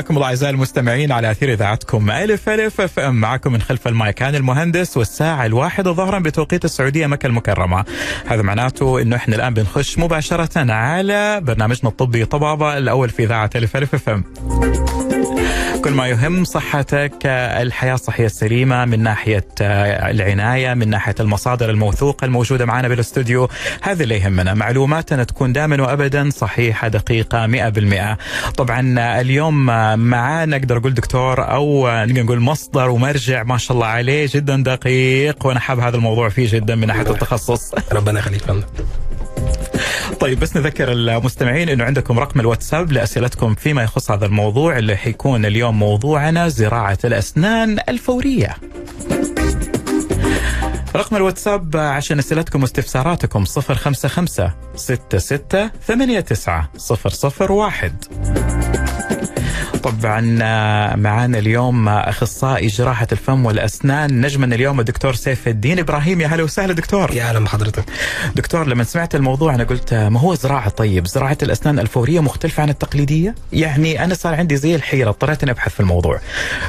حياكم الله أعزائي المستمعين على أثير إذاعتكم ألف ألف FM. معكم من خلف المايك المهندس والساعة الواحدة ظهرا بتوقيت السعودية مكة المكرمة. هذا معناته إنه إحنا الآن بنخش مباشرة على برنامجنا الطبي طبابة الأول في إذاعة ألف ألف FM. كل ما يهم صحتك الحياة الصحية السليمة من ناحية العناية من ناحية المصادر الموثوقة الموجودة معنا بالاستوديو. هذا اللي يهمنا. معلوماتنا تكون دائما وأبدا صحيحة دقيقة 100% طبعا اليوم معانا نقدر أقول دكتور أو نقول مصدر ومرجع ما شاء الله عليه جدا دقيق وأنا حاب هذا الموضوع فيه جدا من ناحية التخصص. ربنا يخليك. طيب بس نذكر المستمعين إنه عندكم رقم الواتساب لأسئلتكم فيما يخص هذا الموضوع اللي حيكون اليوم موضوعنا زراعة الأسنان الفورية. رقم الواتساب عشان أسئلتكم واستفساراتكم 055 66 89 001 طبعا معانا اليوم أخصائي جراحة الفم والأسنان نجمنا اليوم الدكتور سيف الدين إبراهيم. يا هلا وسهلا دكتور. يا أهلا بحضرتك. دكتور لما سمعت الموضوع أنا قلت ما هو زراعة؟ طيب زراعة الأسنان الفورية مختلفة عن التقليدية؟ يعني أنا صار عندي زي الحيرة اضطريت أني أبحث في الموضوع.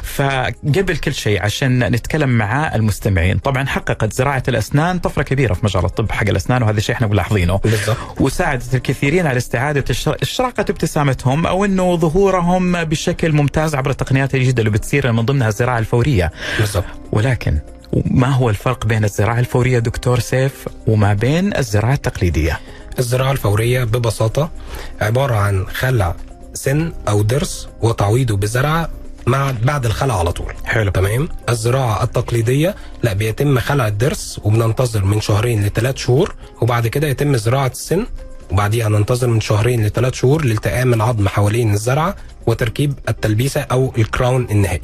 فقبل كل شيء عشان نتكلم مع المستمعين طبعا حققت زراعة الأسنان طفرة كبيرة في مجال الطب حق الأسنان وهذا الشيء إحنا ملاحظينه. بالضبط. وساعدت الكثيرين على استعادة اشراقه ابتسامتهم أو إنه ظهورهم بشكل ممتاز عبر التقنيات الجديده اللي بتصير من ضمنها الزراعة الفورية. بالضبط. ولكن ما هو الفرق بين الزراعة الفورية دكتور سيف وما بين الزراعة التقليدية؟ الزراعة الفورية ببساطة عبارة عن خلع سن أو ضرس وتعويضه بزرعه مع بعد الخلع على طول. حلو. تمام؟ الزراعة التقليدية لا بيتم خلع الضرس وبننتظر من شهرين لثلاث شهور وبعد كده يتم زراعة السن وبعديها ننتظر من شهرين لثلاث شهور لالتئام العظم حوالين الزرعه وتركيب التلبيسة أو الكراون النهائي.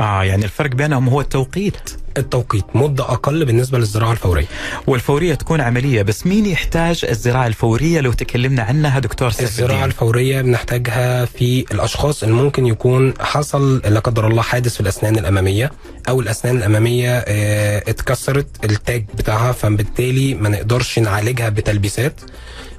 آه يعني الفرق بينهم هو التوقيت التوقيت مدة أقل بالنسبة للزراعة الفورية. والفورية تكون عملية بس مين يحتاج الزراعة الفورية لو تكلمنا عنها دكتور سيف الزراعة الدين؟ الفورية بنحتاجها في الأشخاص اللي ممكن يكون حصل لا قدر الله حادث في الأسنان الأمامية أو الأسنان الأمامية آه اتكسرت التاج بتاعها فبالتالي ما نقدرش نعالجها بتلبيسات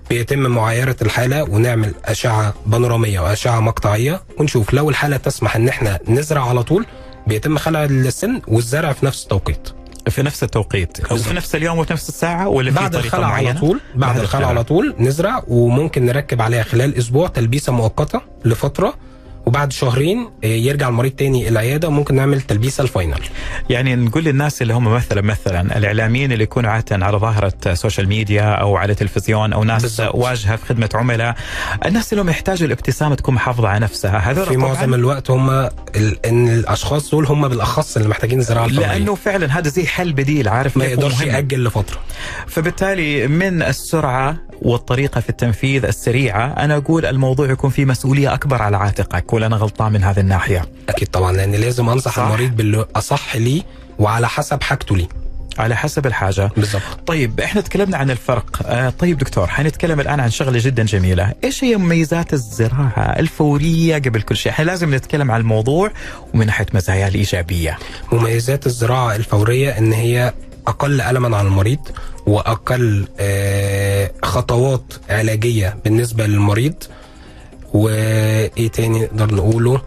بيتم معايرة الحالة ونعمل أشعة بانورامية وأشعة مقطعية ونشوف لو الحالة تسمح إن إحنا نزرع على طول بيتم خلع السن والزرع في نفس التوقيت في نفس التوقيت أو في. نفس اليوم وفي نفس الساعة ولا في بعد الخلع على طول بعد, بعد الخلع. على طول نزرع وممكن نركب عليها خلال أسبوع تلبيسة مؤقتة لفترة وبعد شهرين آه، يرجع المريض تاني العيادة وممكن نعمل تلبيسة الفاينل. يعني نقول للناس اللي هم مثلا مثلا الإعلاميين اللي يكونوا عادة على ظاهرة social media أو على تلفزيون أو ناس. واجهة في خدمة عملاء الناس اللي هم يحتاجوا الابتسامة تكون محافظة على نفسها. هذول في معظم الوقت هم ال- إن الأشخاص دول هم بالأخص اللي محتاجين الزراعه الفوريه لأنه فعلا هذا زي حل بديل عارف ما يقدرش. يأجل لفترة. فبالتالي من السرعة والطريقة في التنفيذ السريعة أنا أقول الموضوع يكون فيه مسؤولية أكبر على عاتقك. ولا أنا غلطان من هذه الناحية. أكيد طبعا لأن لازم أنصح صح. المريض باللي أصح ليه وعلى حسب حاجته ليه على حسب الحاجة. بالظبط طيب إحنا تكلمنا عن الفرق. آه طيب دكتور حنتكلم الآن عن شغلة جدا جميلة. إيش هي مميزات الزراعة الفورية قبل كل شيء؟ إحنا لازم نتكلم عن الموضوع ومن ناحية مزاياه الإيجابية. مميزات الزراعة الفورية إن هي أقل الما على المريض وأقل آه، خطوات علاجية بالنسبة للمريض. وإيه تاني نقدر نقوله؟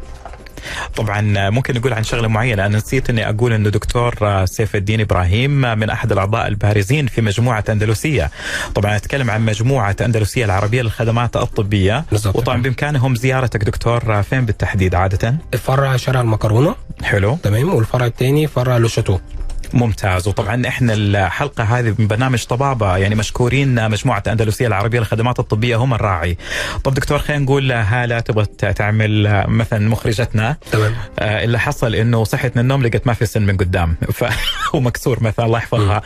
طبعا ممكن نقول عن شغلة معينة. أنا نسيت إني أقول إنه دكتور سيف الدين إبراهيم من أحد الأعضاء البارزين في مجموعة أندلسية. طبعا أتكلم عن مجموعة أندلسية العربية للخدمات الطبية. بالضبط. وطبعا بإمكانهم زيارتك دكتور فين بالتحديد عادة؟ فرع شارع المكرونة. حلو. تمام. والفرع الثاني فرع لوشاتو. ممتاز. وطبعا إحنا الحلقة هذه من برنامج طبابة يعني مشكورين مجموعة أندلسية العربية للخدمات الطبية هم الراعي. طب دكتور خلينا نقول هاله تبغى تعمل مثلا مخرجتنا. تمام. آه، اللي حصل إنه صحت من النوم لقيت ما في سن من قدام. ف... ومكسور مثلا الله يحفظها.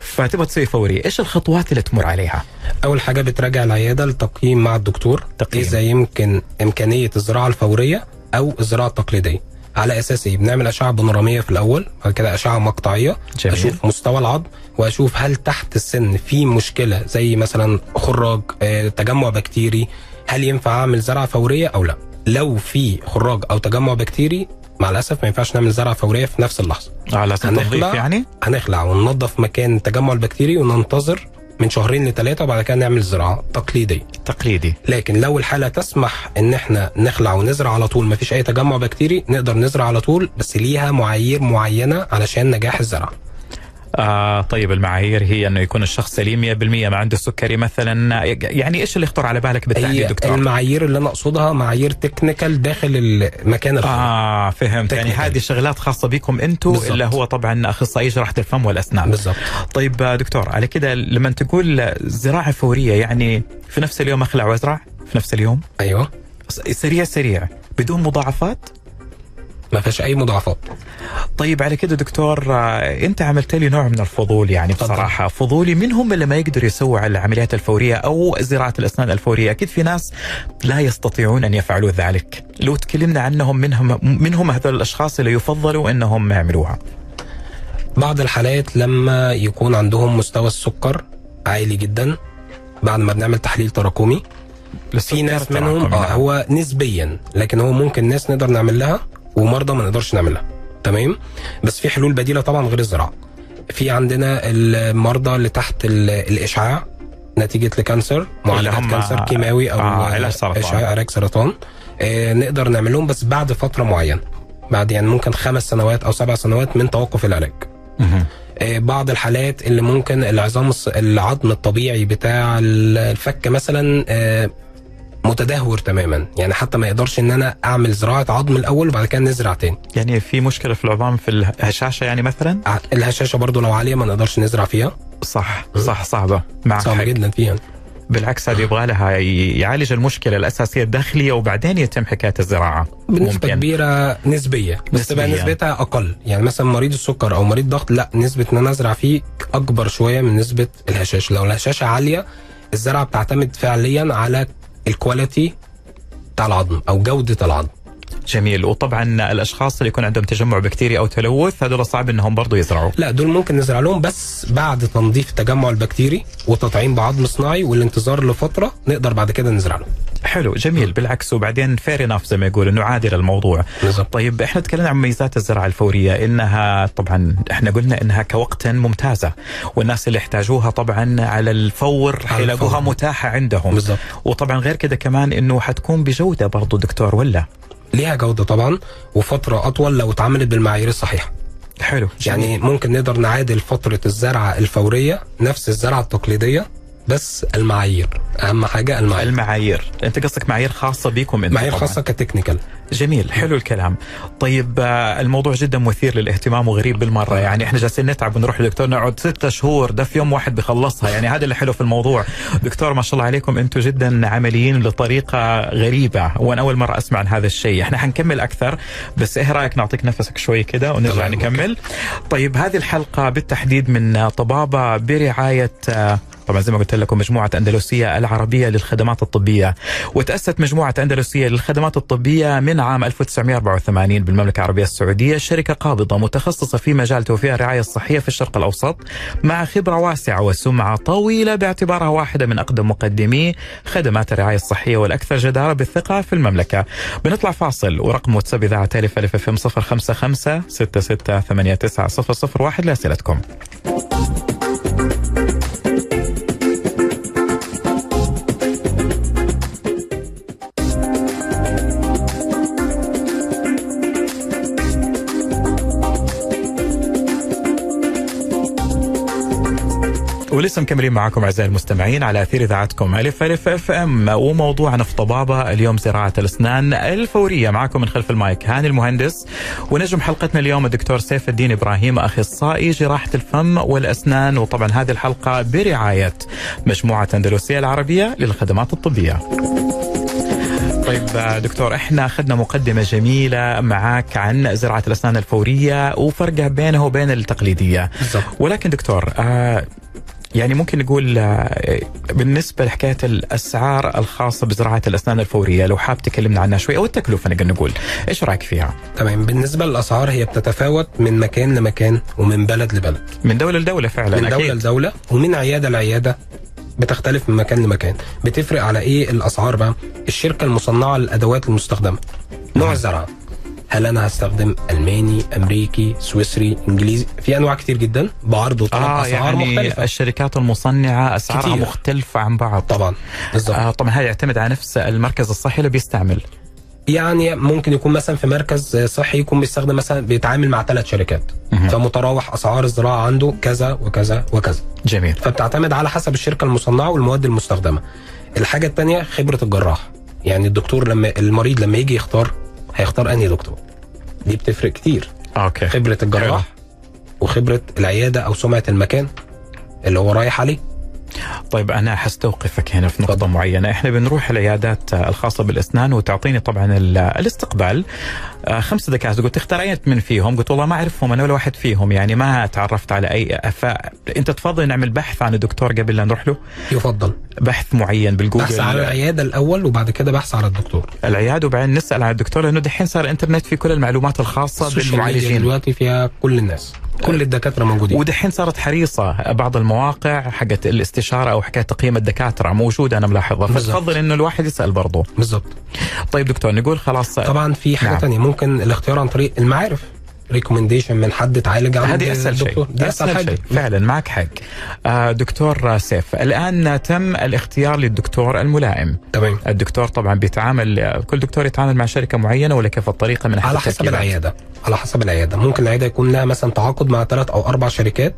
فتبغى تسوي فوري، إيش الخطوات اللي تمر عليها؟ أول حاجة بتراجع العيادة لتقييم مع الدكتور. تقييم. إذا يمكن إمكانية الزراعة الفورية أو الزراعة التقليدية. على أساس إيه بنعمل أشعة بانوراميه في الأول بعد كده أشعة مقطعية جميل. أشوف مستوى العظم وأشوف هل تحت السن في مشكلة زي مثلا خراج آه، تجمع بكتيري هل ينفع أعمل زرعة فورية أو لا لو في خراج أو تجمع بكتيري مع الأسف ما ينفعش نعمل زرعة فورية في نفس اللحظة على هنخلع يعني؟ هنخلع وننظف مكان التجمع البكتيري وننتظر من شهرين لثلاثه وبعد كده نعمل زراعة تقليدية. تقليدي. لكن لو الحالة تسمح إن إحنا نخلع ونزرع على طول مفيش أي تجمع بكتيري نقدر نزرع على طول بس ليها معايير معينة علشان نجاح الزرع آه طيب المعايير هي أنه يكون الشخص سليم 100% ما عنده سكري مثلا. يعني إيش اللي يخطر على بالك بالتحديد دكتور؟ المعايير اللي أنا أقصدها معايير تكنيكال داخل المكان الخاص. آه فهمت. يعني. هذه شغلات خاصة بكم أنتم. اللي هو طبعا أخصائي جراحة الفم والأسنان. بالظبط طيب آه، دكتور على كده لما تقول زراعة فورية يعني في نفس اليوم أخلع وأزرع؟ في نفس اليوم؟ أيوه. سريع سريع بدون مضاعفات؟ ما فيش أي مضاعفات. طيب على كده دكتور آه، أنت عملت لي نوع من الفضول يعني. بصراحة. فضولي من هم اللي ما يقدروا يسووا على العمليات الفورية أو زراعة الأسنان الفورية؟ أكيد في ناس لا يستطيعون أن يفعلوا ذلك. لو تكلمنا عنهم منهم منهم هذول الأشخاص اللي يفضلوا أنهم يعملوها. بعض الحالات لما يكون عندهم مستوى السكر عالي جدا بعد ما بنعمل تحليل تراكمي في ناس منهم آه هو نسبيا لكن هو ممكن ناس نقدر نعمل لها ومرضى ما نقدرش نعمل لها تمام؟ بس في حلول بديلة طبعا غير الزراعة. في عندنا المرضى اللي تحت ال- الإشعاع نتيجة ل cancer معالجات هم- cancer كيماوي أو آه، علاج سرطان. إشعاع علاج سرطان. آه نقدر نعمل لهم بس بعد فترة معينة. بعد يعني ممكن خمس سنوات أو سبع سنوات من توقف العلاج. آه، بعض الحالات اللي ممكن العظام العظم الطبيعي بتاع ال- الفك مثلا آه، متدهور تماما. يعني حتى ما يقدرش إن أنا أعمل زراعة عظم الأول وبعد كده نزرع تاني. يعني في مشكلة في العظام في الهشاشة يعني مثلا؟ الهشاشة برضو لو عالية ما نقدرش نزرع فيها. صح صح صعبة. معك صعب حق. جدا فيها. بالعكس هذه يبغى لها يعالج المشكلة الأساسية الداخلية وبعدين يتم حكاية الزراعة. بنسبة ممكن. كبيرة نسبية بس تبقى. نسبتها أقل. يعني مثلا مريض السكر أو مريض ضغط لا نسبة إن أنا أزرع فيه أكبر شوية من نسبة الهشاشة. لو الهشاشة عالية الزرعة بتعتمد فعليا على الكواليتي بتاع العظم أو جودة العظم. جميل. وطبعا الأشخاص اللي يكون عندهم تجمع بكتيري أو تلوث هذول صعب إنهم برضو يزرعوا لا دول ممكن نزرع لهم بس بعد تنظيف التجمع البكتيري وتطعيم بعظم صناعي والانتظار لفترة نقدر بعد كده نزرع لهم حلو جميل. بالعكس وبعدين fair enough زي ما يقول انه عادل الموضوع. بالظبط طيب إحنا تكلمنا عن مميزات الزراعة الفورية. إنها طبعا إحنا قلنا إنها كوقت ممتازة والناس اللي يحتاجوها طبعا على الفور حيلاقوها. متاحة عندهم. بالظبط وطبعا غير كده كمان إنه حتكون بجودة برضو دكتور ولا؟ ليها جودة طبعا وفترة أطول لو اتعملت بالمعايير الصحيحة. حلو. يعني ممكن نقدر نعادل فترة الزرعة الفورية نفس الزرعة التقليدية بس المعايير. أهم حاجة المعايير. المعايير. أنت قصدك معايير خاصة بيكم أنتم معايير طبعاً. خاصة كتكنيكال. جميل حلو الكلام. طيب آه، الموضوع جدا مثير للاهتمام وغريب بالمرة. يعني إحنا جالسين نتعب ونروح لدكتور نقعد ستة شهور ده في يوم واحد بيخلصها. يعني هذا اللي حلو في الموضوع. دكتور ما شاء الله عليكم أنتم جدا عمليين لطريقة غريبة وأنا أول مرة أسمع عن هذا الشيء. إحنا حنكمل أكثر بس إيه رأيك نعطيك نفسك شوي كده ونرجع نكمل؟ طيب هذه الحلقة بالتحديد من طبابة برعاية آه، طبعا زي ما قلت لكم مجموعة أندلسية العربية للخدمات الطبية وتأسست مجموعة أندلسية للخدمات الطبية من عام 1984 بالمملكة العربية السعودية شركة قابضة متخصصة في مجال توفير الرعاية الصحية في الشرق الأوسط مع خبرة واسعة وسمعة طويلة باعتبارها واحدة من أقدم مقدمي خدمات الرعاية الصحية والأكثر جدارة بالثقة في المملكة. بنطلع فاصل ورقم واتساب إذاعة ألف ألف اف ام 055 66 89 001 لأسئلتكم. ولسه مكملين معاكم أعزائي المستمعين على أثير إذاعتكم ألف ألف أف أم. وموضوعنا في طبابة اليوم زراعه الأسنان الفورية. معكم من خلف المايك هاني المهندس. ونجم حلقتنا اليوم الدكتور سيف الدين إبراهيم أخصائي جراحة الفم والأسنان. وطبعا هذه الحلقة برعاية مجموعة أندلسية العربية للخدمات الطبية. طيب دكتور إحنا أخذنا مقدمة جميلة معك عن زراعة الأسنان الفورية وفرقها بينها وبين التقليدية. بالظبط ولكن دكتور آه يعني ممكن نقول آه، بالنسبة لحكاية الأسعار الخاصة بزراعة الأسنان الفورية لو حاب تكلمنا عنها شوي أو التكلفة نقدر نقول إيش رأيك فيها؟ تمام. بالنسبة للأسعار هي بتتفاوت من مكان لمكان ومن بلد لبلد. من دولة لدولة فعلا من دولة أكيد. لدولة ومن عيادة لعيادة بتختلف من مكان لمكان. بتفرق على إيه الأسعار بقى؟ الشركة المصنعة للأدوات المستخدمة نوع الزرعه هل أنا هستخدم ألماني أمريكي سويسري إنجليزي؟ في أنواع كتير جدا. بعرض وطلب آه أسعار يعني مختلفة. الشركات المصنعة أسعارها كتير. مختلفة عن بعض. طبعا بالظبط آه طبعا هذا يعتمد على نفس المركز الصحي اللي بيستعمل. يعني ممكن يكون مثلا في مركز صحي يكون بيستخدم مثلا بيتعامل مع ثلاث شركات. فمتراوح أسعار الزراعة عنده كذا وكذا وكذا. جميل. فبتعتمد على حسب الشركة المصنعة والمواد المستخدمة. الحاجة الثانية خبرة الجراح. يعني الدكتور لما المريض لما يجي يختار هيختار أنهي دكتور؟ دي بتفرق كتير. okay. خبرة الجراح وخبرة العيادة أو سمعة المكان اللي هو رايح عليه. طيب أنا حستوقفك هنا في نقطة تفضل. معينة. إحنا بنروح العيادات الخاصة بالأسنان وتعطيني طبعا ال- الاستقبال. آه، خمس دكاترة. قلت تختار اي من فيهم. قلت والله ما أعرفهم أنا ولا واحد فيهم يعني ما تعرفت على اي فانت تفضل نعمل بحث عن الدكتور قبل لا نروح له؟ يفضل. بحث معين بالجوجل. بحث على العيادة الأول وبعد كده بحث على الدكتور. العيادة وبعدين نسأل على الدكتور لأنه دحين صار الإنترنت في كل المعلومات الخاصة بالمعالجين. دلوقتي فيها كل الناس. كل الدكاترة موجودين ودحين صارت حريصة بعض المواقع حقت الاستشارة أو حكايه تقييم الدكاترة موجودة أنا ملاحظها. فتفضل إنه الواحد يسأل برضه بالظبط طيب دكتور نقول خلاص طبعا في حاجة نعم. نعم. تانية ممكن الاختيار عن طريق المعارف recommendation من حد اتعالج عند هذه أسهل شيء. دي أسهل حاجة. شيء. فعلا معك حق. آه دكتور سيف الآن تم الاختيار للدكتور الملائم. تمام. الدكتور طبعا بيتعامل كل دكتور يتعامل مع شركة معينة ولا كيف الطريقة من على حسب؟ العيادة. على حسب العيادة. ممكن العيادة يكون لها مثلا تعاقد مع ثلاث أو أربع شركات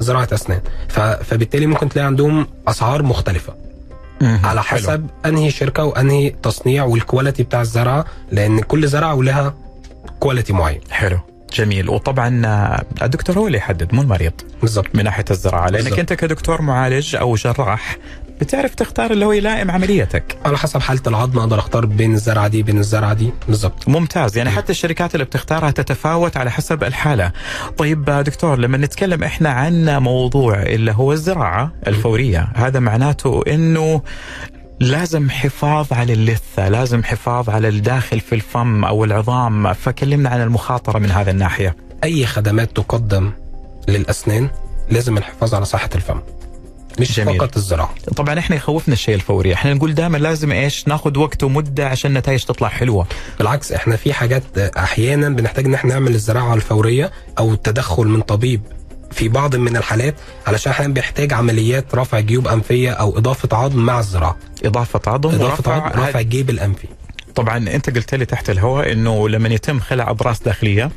زراعة أسنان. فبالتالي ممكن تلاقي عندهم أسعار مختلفة. على حلو. حسب أنهي شركة وأنهي تصنيع وال quality بتاع الزرعة لأن كل زرعة ولها quality معين. حلو. جميل. وطبعا آه، الدكتور هو اللي يحدد مو المريض. بالظبط من ناحية الزراعة. لأنك بالضبط. أنت كدكتور معالج أو جراح بتعرف تختار اللي هو يلائم عمليتك. على حسب حالة العظم أقدر أختار بين الزرعة دي بين الزرعة دي. بالظبط ممتاز. يعني حتى الشركات اللي بتختارها تتفاوت على حسب الحالة. طيب آه، دكتور لما نتكلم إحنا عن موضوع اللي هو الزراعة الفورية هذا معناته إنه لازم حفاظ على اللثة لازم حفاظ على الداخل في الفم أو العظام. فكلمنا عن المخاطرة من هذا الناحية. أي خدمات تقدم للأسنان لازم الحفاظ على صحة الفم مش جميل. فقط الزراعه طبعا إحنا يخوفنا الشيء الفوري. إحنا نقول دائما لازم إيش؟ ناخذ وقت ومدة عشان النتائج تطلع حلوة. بالعكس إحنا في حاجات أحيانا بنحتاج إن إحنا نعمل الزراعة الفورية أو التدخل من طبيب. في بعض من الحالات علشان أحيانا بيحتاج عمليات رفع جيوب أنفية أو إضافة عظم مع الزراعة. إضافة عظم إضافة ورفع عظم رفع الجيب الانفي طبعا أنت قلت لي تحت الهواء إنه لما يتم خلع اضراس داخلية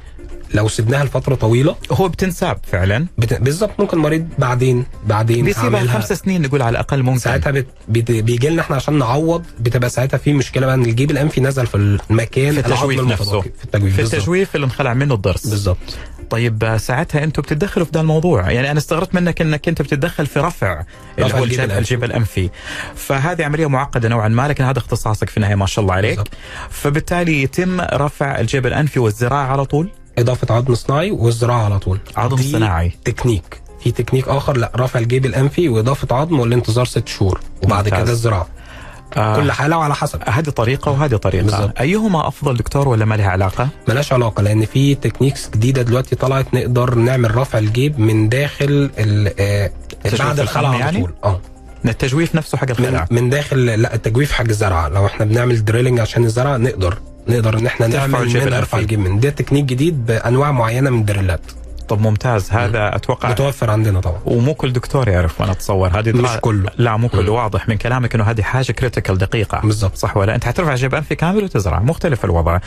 لو سبناها لفترة طويلة. هو بتنساب فعلا. بت... بالظبط ممكن المريض بعدين بعدين بيسيبها هعملها. خمس سنين نقول على الأقل ممكن. ساعتها بت... بت... بيجي لنا إحنا عشان نعوض بتبقى ساعتها في مشكلة بقى ان الجيب الانفي نزل في المكان في التجويف نفسه. في التجويف في. التجويف اللي انخلع منه الضرس. بالظبط طيب ساعتها أنتم بتتدخلوا في ده الموضوع. يعني أنا استغربت منك إنك أنت بتتدخل في رفع اللي هو الجيب الجيب, الأنفي. فهذه عملية معقدة نوعا ما لكن هذا اختصاصك في النهاية ما شاء الله عليك. بالظبط. فبالتالي يتم رفع الجيب الأنفي والزراعة على طول؟ إضافة عظم صناعي والزراعه على طول. عظم صناعي. تكنيك. في تكنيك آخر لا رفع الجيب الأنفي وإضافة عظم والانتظار ست شهور وبعد ممتاز. كده الزراعة. آه. كل حالة وعلى حسب. هذه طريقة وهذه طريقة. بالظبط. أيهما أفضل دكتور ولا ما لها علاقة؟ ملهاش علاقة لأن في techniques جديدة دلوقتي طلعت نقدر نعمل رفع الجيب من داخل ال- آه، بعد الخلع على يعني؟ طول. آه. التجويف نفسه حق من, الخلع من داخل لا التجويف حق الزرعة. لو إحنا بنعمل drilling عشان الزرعة نقدر. نقدر إن إحنا نعمل الجيب من. نرفع الجيب من ده تكنيك جديد بأنواع معينة من ال drill ات طب ممتاز هذا أتوقع متوفر عندنا طبعا. ومو كل دكتور يعرف وأنا أتصور. هذه مش كله. لا مو كله. واضح من كلامك إنه هذه حاجة critical دقيقة. بالظبط. صح ولا أنت حترفع جيب أنفي كامل وتزرع مختلف الوضع.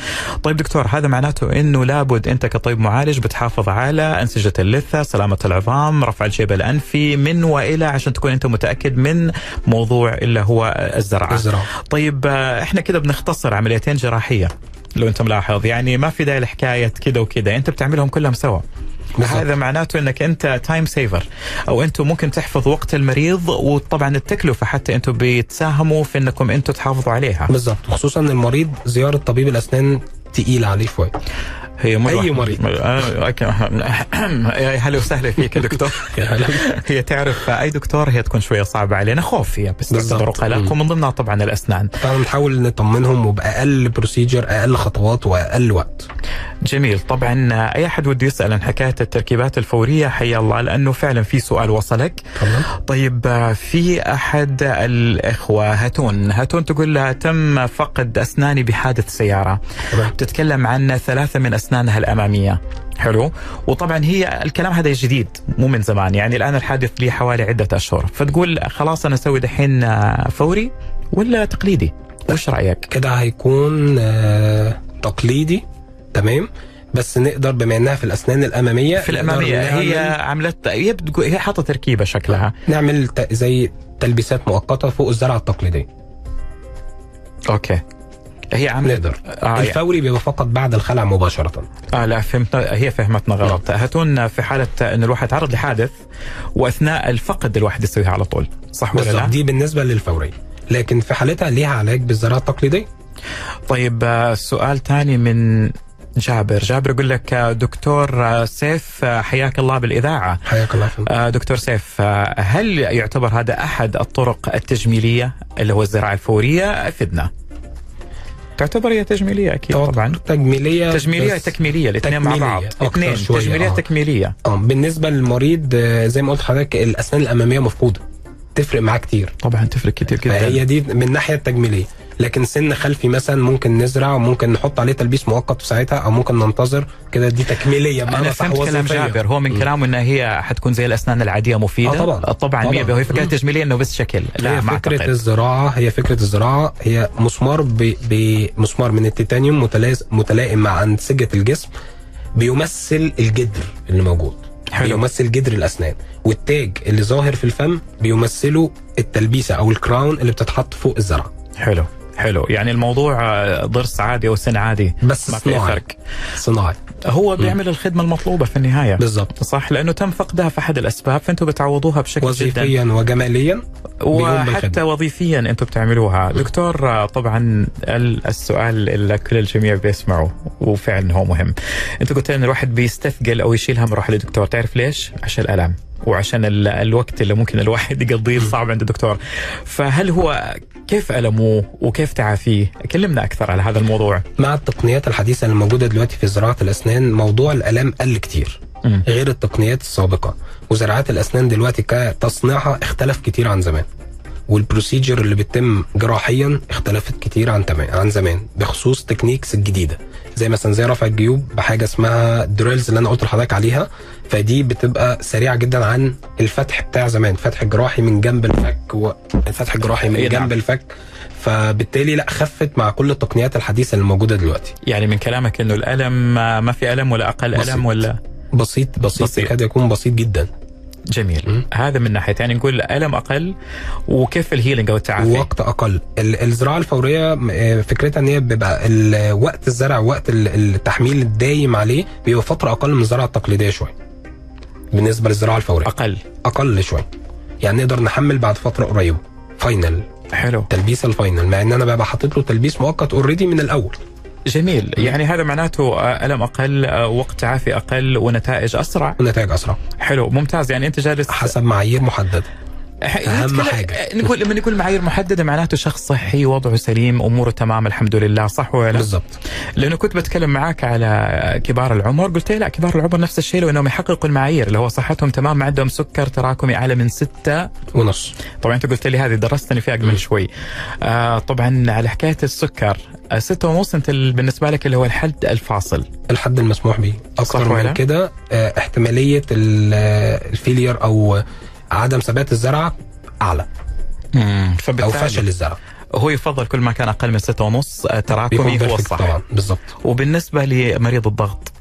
طيب دكتور هذا معناته إنه لابد أنت كطبيب معالج بتحافظ على أنسجة اللثة سلامة العظام رفع الجيب الأنفي من وإلى عشان تكون أنت متأكد من موضوع اللي هو الزراعه الزراعة. طيب آه، إحنا كده بنختصر عمليتين جراحية لو انت ملاحظ يعني ما في داعي لحكاية كده وكده أنت بتعملهم كلهم سوا. هذا معناته إنك أنت تايم سيفر أو أنتم ممكن تحفظ وقت المريض وطبعا التكلفة حتى أنتم بتساهموا في إنكم أنتم تحافظوا عليها. بالظبط خصوصا المريض زيارة طبيب الأسنان تقيله عليه شوية هي مرة أي مريض. يا هلا وسهلا فيك يا دكتور. هي تعرف أي دكتور هي تكون شوية صعبة علينا. خوف هي بس. تعتبر قلق. ومن ضمنها طبعا الأسنان. فبنحاول نطمنهم وبأقل بروسيجر أقل خطوات وأقل وقت. جميل. طبعا أي أحد وده يسأل عن حكاية التركيبات الفورية حيا الله لأنه فعلا في سؤال وصلك. طيب في أحد الإخوة هاتون. هاتون تقول لها تم فقد أسناني بحادث سيارة. وبتتكلم عن ثلاثة من أسنانها الأمامية. حلو. وطبعا هي الكلام هذا جديد مو من زمان. يعني الآن الحادث لي حوالي عدة أشهر. فتقول خلاص أنا أسوي دحين آه، فوري ولا تقليدي؟ وش رأيك؟ كده هيكون آه تقليدي. تمام. بس نقدر بما إنها في الأسنان الأمامية في الأمامية. هي عملت هي بتقول هي حاطة تركيبة شكلها. نعمل زي تلبيسات مؤقتة فوق الزرعة التقليدية. أوكي. هي عملت نقدر آه يعني الفوري بيبقى فقط بعد الخلع مباشرة. آه لا فهمت هي فهمتنا غلط. هاتون في حالة انه الواحد تعرض لحادث وأثناء الفقد الواحد يسويها على طول. صح ولا لا؟ دي بالنسبة للفوريه لكن في حالتها ليها علاج بالزراعة التقليدية. طيب آه، سؤال ثاني من جابر. جابر يقول لك آه، دكتور آه، سيف حياك الله بالإذاعة. حياك الله. دكتور سيف هل يعتبر هذا أحد الطرق التجميلية اللي هو الزراعة الفورية؟ افدنا تعتبر هي تجميلية أكيد طبعا. تجميلية تجميلية تكميلية الاثنين مع بعض. أكتر اثنين شوية، تجميلية آه. تكميلية. آه. بالنسبة للمريض آه، زي ما قلت لحضرتك الأسنان الأمامية مفقودة. تفرق معاه كتير. طبعا تفرق كتير جدا. فهي دي من الناحيه التجميلية. لكن سن خلفي مثلا ممكن نزرع وممكن نحط عليه تلبيس مؤقت في ساعتها أو ممكن ننتظر كده دي تكميلية بمعنى أنا فهمت كلام. جابر هو من كلامه إنها هي حتكون زي الأسنان العادية مفيدة آه طبعاً. طبعا طبعاً. 100 هي فكره. تجميلية إنه بس شكل لا هي ما فكرة أعتقد الزراعة هي فكرة الزراعة هي مسمار بمسمار من التيتانيوم متلائم مع أنسجة الجسم بيمثل الجدر اللي موجود حلو. بيمثل جدر الأسنان والتاج اللي ظاهر في الفم بيمثله التلبيسة أو الكراون اللي بتتحط فوق الزرعة حلو حلو. يعني الموضوع آه، ضرس عادي أو سن عادي بس ما في صناعي. فرق. صناعي. هو بيعمل الخدمة المطلوبة في النهاية. بالظبط صح؟ لأنه تم فقدها في أحد الأسباب فانتم بتعوضوها بشكل جدا. وظيفيا وجماليا بيقوم وحتى. وظيفيا أنتم بتعملوها. دكتور آه، طبعا ال- السؤال اللي كل الجميع بيسمعه وفعلا هو مهم. أنت قلت إن الواحد بيستثقل أو يشيل هم يروح لدكتور تعرف ليش؟ عشان الألم. وعشان ال- الوقت اللي ممكن الواحد يقضيه صعب عند الدكتور. فهل هو كيف ألمه وكيف تعافيه؟ كلمنا أكثر على هذا الموضوع. مع التقنيات الحديثة اللي موجودة دلوقتي في زراعة الأسنان موضوع الآلام قل كتير. غير التقنيات السابقة. وزراعات الأسنان دلوقتي كتصنيعها اختلف كتير عن زمان. وال procedure اللي بتتم جراحيا اختلفت كتير عن تمام عن زمان بخصوص techniques الجديدة. زي مثلا زي رفع الجيوب بحاجة اسمها drills اللي أنا قلت لحضرتك عليها. فدي بتبقى سريعة جدا عن الفتح بتاع زمان. الفتح الجراحي من جنب الفك والفتح الجراحي أي من نعم. جنب الفك. فبالتالي لا خفت مع كل التقنيات الحديثة اللي موجودة دلوقتي. يعني من كلامك إنه الألم ما في ألم ولا أقل بسيط. الم ولا؟ بسيط بسيط, بسيط. يكاد يكون بسيط جدا. جميل. مم. هذا من ناحية يعني نقول ألم أقل وكيف الهيلينج أو التعافي؟ وقت أقل. ال- الزراعة الفورية م- آه، فكرتها إن هي بيبقى وقت الزرع وقت ال- التحميل الدايم عليه بيبقى فترة أقل من الزراعه التقليدية شوية. بالنسبة للزراعة الفوريه أقل. أقل شوية يعني نقدر نحمل بعد فترة قريبة. final حلو. تلبيس ال final. مع إن أنا ببقى حاطط له تلبيس مؤقت already من الأول. جميل. يعني هذا معناته آه، ألم أقل آه، وقت تعافي أقل ونتائج أسرع. ونتائج أسرع. حلو. ممتاز. يعني أنت جالس حسب معايير محددة. ح- أهم نتكلم- حاجة. نقول لما نقول معايير محددة معناته شخص صحي وضعه سليم أموره تمام الحمد لله صح ولا لا؟ بالظبط لأنه كنت بتكلم معاك على كبار العمر قلت لي لا كبار العمر نفس الشيء لو إنهم يحققوا المعايير اللي هو صحتهم تمام ما عندهم سكر تراكمي أعلى من ستة ونص طبعا أنت قلت لي هذه درستني فيها قبل شوي آه طبعا على حكاية السكر آه، ستة ونص أنت ال- بالنسبة لك اللي هو الحد الفاصل الحد المسموح به ولا؟ من كده آه، احتمالية ال- آه، ال failure أو عدم ثبات الزرعه أعلى. أو فشل الزرع. هو يفضل كل ما كان أقل من ستة ونص آه، تراكمي هو الصح. طبعا بالظبط وبالنسبة لمريض الضغط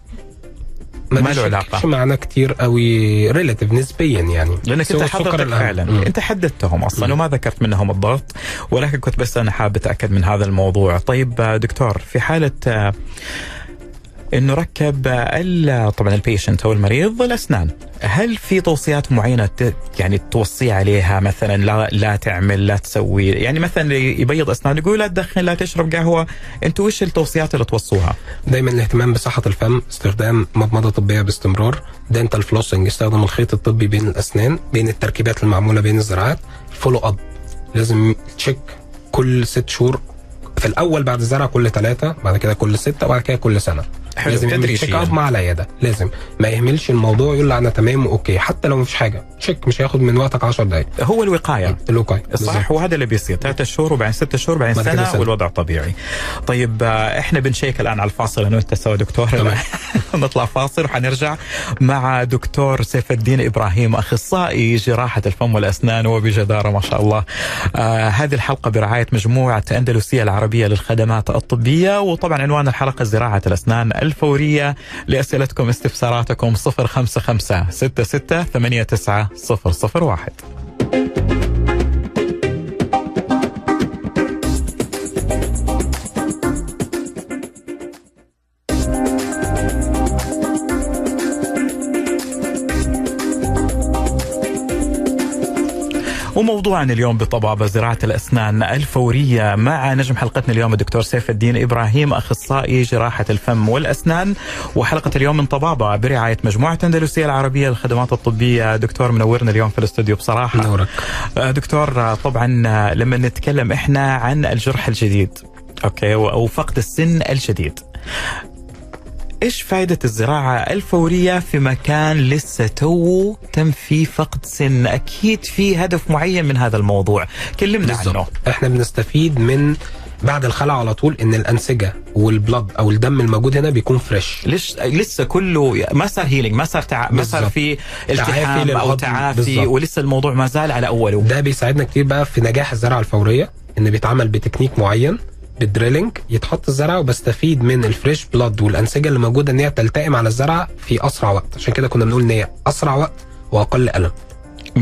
ما له علاقة. بيشكلش معانا كتير قوي relative نسبيا يعني. لأنك انت حضرتك. فعلا. انت حددتهم أصلا مم. وما ذكرت منهم الضغط ولكن كنت بس أنا حاب أتأكد من هذا الموضوع. طيب آه، دكتور في حالة آه، انه ركب طبعا البيشنت أو المريض الاسنان هل في توصيات معينة يعني توصي عليها؟ مثلا لا لا تعمل لا تسوي. يعني مثلا يبيض أسنان يقول لا تدخن لا تشرب قهوة. أنتوا وش التوصيات اللي توصوها؟ دايما الاهتمام بصحة الفم استخدام مضمضة طبية باستمرار dental flossing استخدام الخيط الطبي بين الأسنان بين التركيبات المعمولة بين الزراعات follow up لازم check كل ست شهور في الأول بعد الزرع كل ثلاثة بعد كده كل ستة وبعد كده كل سنة. حلو، لازم يعمل. check up مع العيادة. لازم. ما يهملش الموضوع يقول أنا تمام أوكي. حتى لو مفيش حاجة. check مش هياخد من وقتك 10 دقائق هو الوقاية. الوقاية صح؟ وهذا اللي بيصير. ثلاثة شهور وبعدين ستة شهور وبعدين سنة سنة. والوضع طبيعي. طيب آه، إحنا بن check الآن على الفاصل. أنا وأنت سوا دكتور. نطلع فاصل وحنرجع مع دكتور سيف الدين إبراهيم أخصائي جراحة الفم والأسنان وبجدارة ما شاء الله. آه هذه الحلقة برعاية مجموعة أندلسية العربية للخدمات الطبية وطبعا عنوان الحلقة زراعة الأسنان الفورية لأسئلتكم استفساراتكم 055 66 89 001 وموضوعنا اليوم بطبابة زراعة الأسنان الفورية مع نجم حلقتنا اليوم الدكتور سيف الدين إبراهيم أخصائي جراحة الفم والأسنان. وحلقة اليوم من طبابة برعاية مجموعة أندلسية العربية للخدمات الطبية. دكتور منورنا اليوم في الاستوديو بصراحة. نورك آه، دكتور آه، طبعا آه، لما نتكلم إحنا عن الجرح الجديد أوكي و- أو فقد السن الجديد. إيش فائدة الزراعة الفورية في مكان لسه تو تم فيه فقد سن أكيد في هدف معين من هذا الموضوع كلمنا عنه بالظبط إحنا بنستفيد من بعد الخلع على طول إن الأنسجة وال blood أو الدم الموجود هنا بيكون fresh ليش لسه كله ما صار healing ما صار تع... ما صار. في التحام أو. تعافي. ولسه الموضوع ما زال على أوله ده بيساعدنا كتير بقى في نجاح الزرعه الفورية إن بيتعمل بتكنيك معين بال drilling يتحط الزرعه وبستفيد من ال fresh blood والأنسجة اللي موجودة إن هي تلتئم على الزرعه في أسرع وقت. عشان كده كنا بنقول إن هي أسرع وقت وأقل ألم. 100%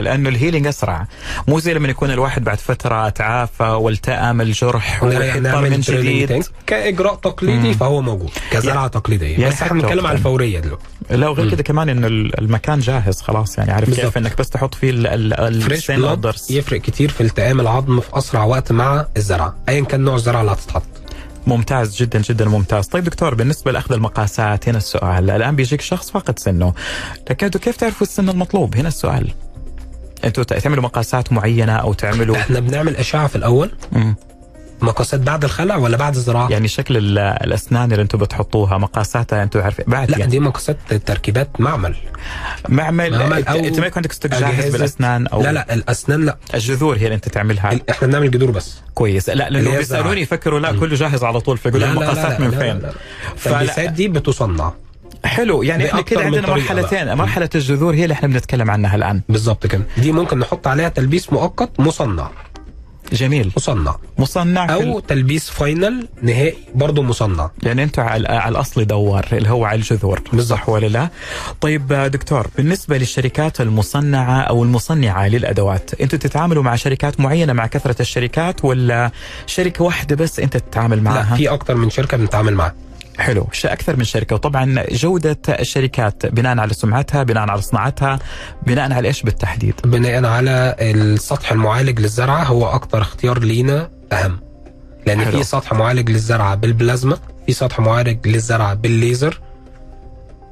لأنه ال healing أسرع. مو زي لما يكون الواحد بعد فترة تعافى والتئم الجرح ويضطر نعمل من جديد. تاني. كإجراء مم. تقليدي فهو موجود كزرعه تقليدية. يعني بس إحنا بنتكلم على وقتاً. الفورية دلوقتي. لا وغير كده كمان إنه ال- المكان جاهز خلاص يعني عارف بالظبط. كيف إنك بس تحط فيه ال- ال- fresh السن blood والضرس يفرق كتير في التئام العظم في أسرع وقت مع الزرعه ايا كان نوع الزرعه اللي هتتحط. ممتاز جدا جدا ممتاز. طيب دكتور بالنسبة لأخذ المقاسات هنا السؤال. الآن بيجيك شخص فاقد سنه. لكن كيف تعرفوا السن المطلوب؟ هنا السؤال. أنتوا تعملوا مقاسات معينة أو تعملوا إحنا بنعمل أشعة في الأول. مم. مقاسات بعد الخلع ولا بعد الزراعة؟ يعني شكل ال- الأسنان اللي أنتم بتحطوها مقاساتها أنتوا عارفين بعد لا يعني. دي مقاسات تركيبات معمل. معمل, معمل أو انت ما يكون عندك أجهزة. بالأسنان أو لا لا الأسنان لا. الجذور هي اللي انت تعملها. إحنا بنعمل جذور بس. كويس. لا لأنه بيسألوني. يفكروا لا كله جاهز على طول فيقول المقاسات لا من فين؟ فالبسات دي بتصنع. حلو. يعني إحنا كده عندنا مرحلتين بقى. مرحلة الجذور هي اللي إحنا بنتكلم عنها الآن. بالظبط كده. دي ممكن نحط عليها تلبيس مؤقت مصنع. جميل. مصنع. مصنع أو تلبيس فاينل نهائي برضه مصنع. يعني أنتوا على, على الأصل دور اللي هو على الجذور. صح ولا لا؟ طيب دكتور بالنسبة للشركات المصنعة أو المصنعة للأدوات، أنتوا تتعاملوا مع شركات معينة مع كثرة الشركات ولا شركة واحدة بس أنت تتعامل لا معها؟ في أكتر من شركة بنتعامل معاها حلو أكثر من شركة وطبعا جودة الشركات بناء على سمعتها بناء على صناعتها بناء على إيش بالتحديد؟ بناء على السطح المعالج للزرعة هو أكتر اختيار لينا أهم لأن حلو. في سطح معالج للزرعة بالبلازما في سطح معالج للزرعة بالليزر